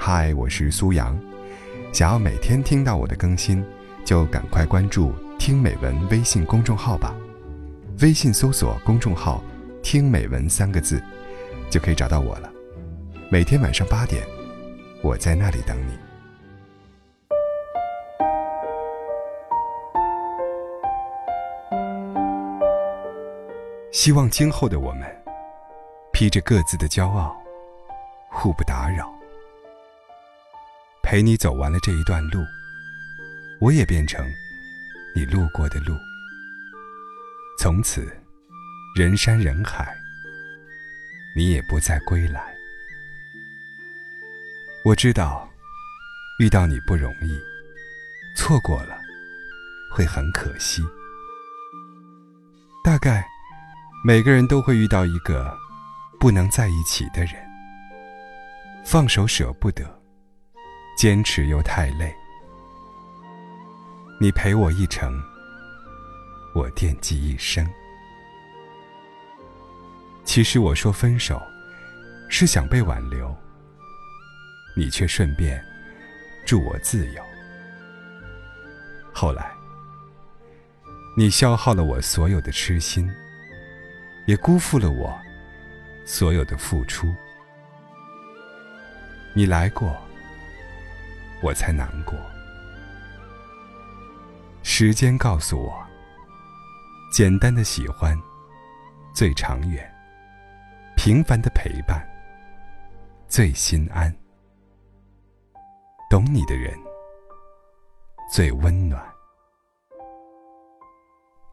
嗨，我是苏阳。想要每天听到我的更新，就赶快关注“听美文”微信公众号吧。微信搜索公众号“听美文”三个字，就可以找到我了。每天晚上八点，我在那里等你。希望今后的我们，披着各自的骄傲，互不打扰。陪你走完了这一段路，我也变成你路过的路。从此，人山人海，你也不再归来。我知道，遇到你不容易，错过了会很可惜。大概。每个人都会遇到一个不能在一起的人，放手舍不得，坚持又太累。你陪我一程，我惦记一生。其实我说分手，是想被挽留，你却顺便祝我自由。后来，你消耗了我所有的痴心。也辜负了我所有的付出。你来过，我才难过。时间告诉我，简单的喜欢最长远，平凡的陪伴最心安。懂你的人最温暖，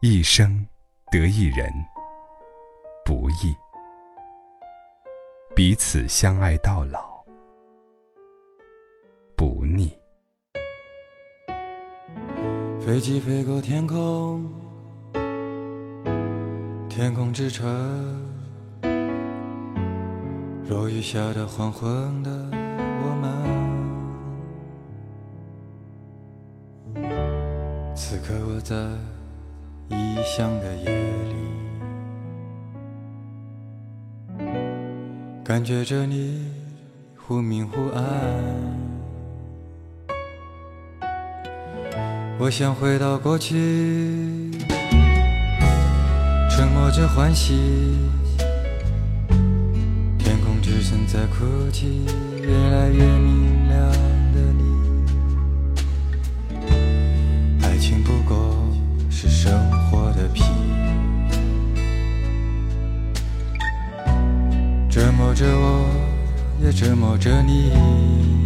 一生得一人。不易，彼此相爱到老，飞机飞过天空，天空之城，落雨下的黄昏的我们，此刻我在异乡的夜里。感觉着你忽明忽暗，我想回到过去，沉默着欢喜，天空之城在哭泣，越来越明亮的你，爱情不过是生活的皮。折磨着我，也折磨着你。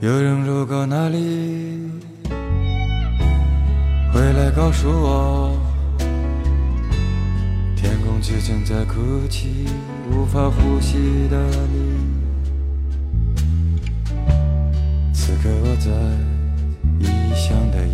有人路过那里，回来告诉我，天空之城在哭泣，无法呼吸的你。此刻我在异乡的。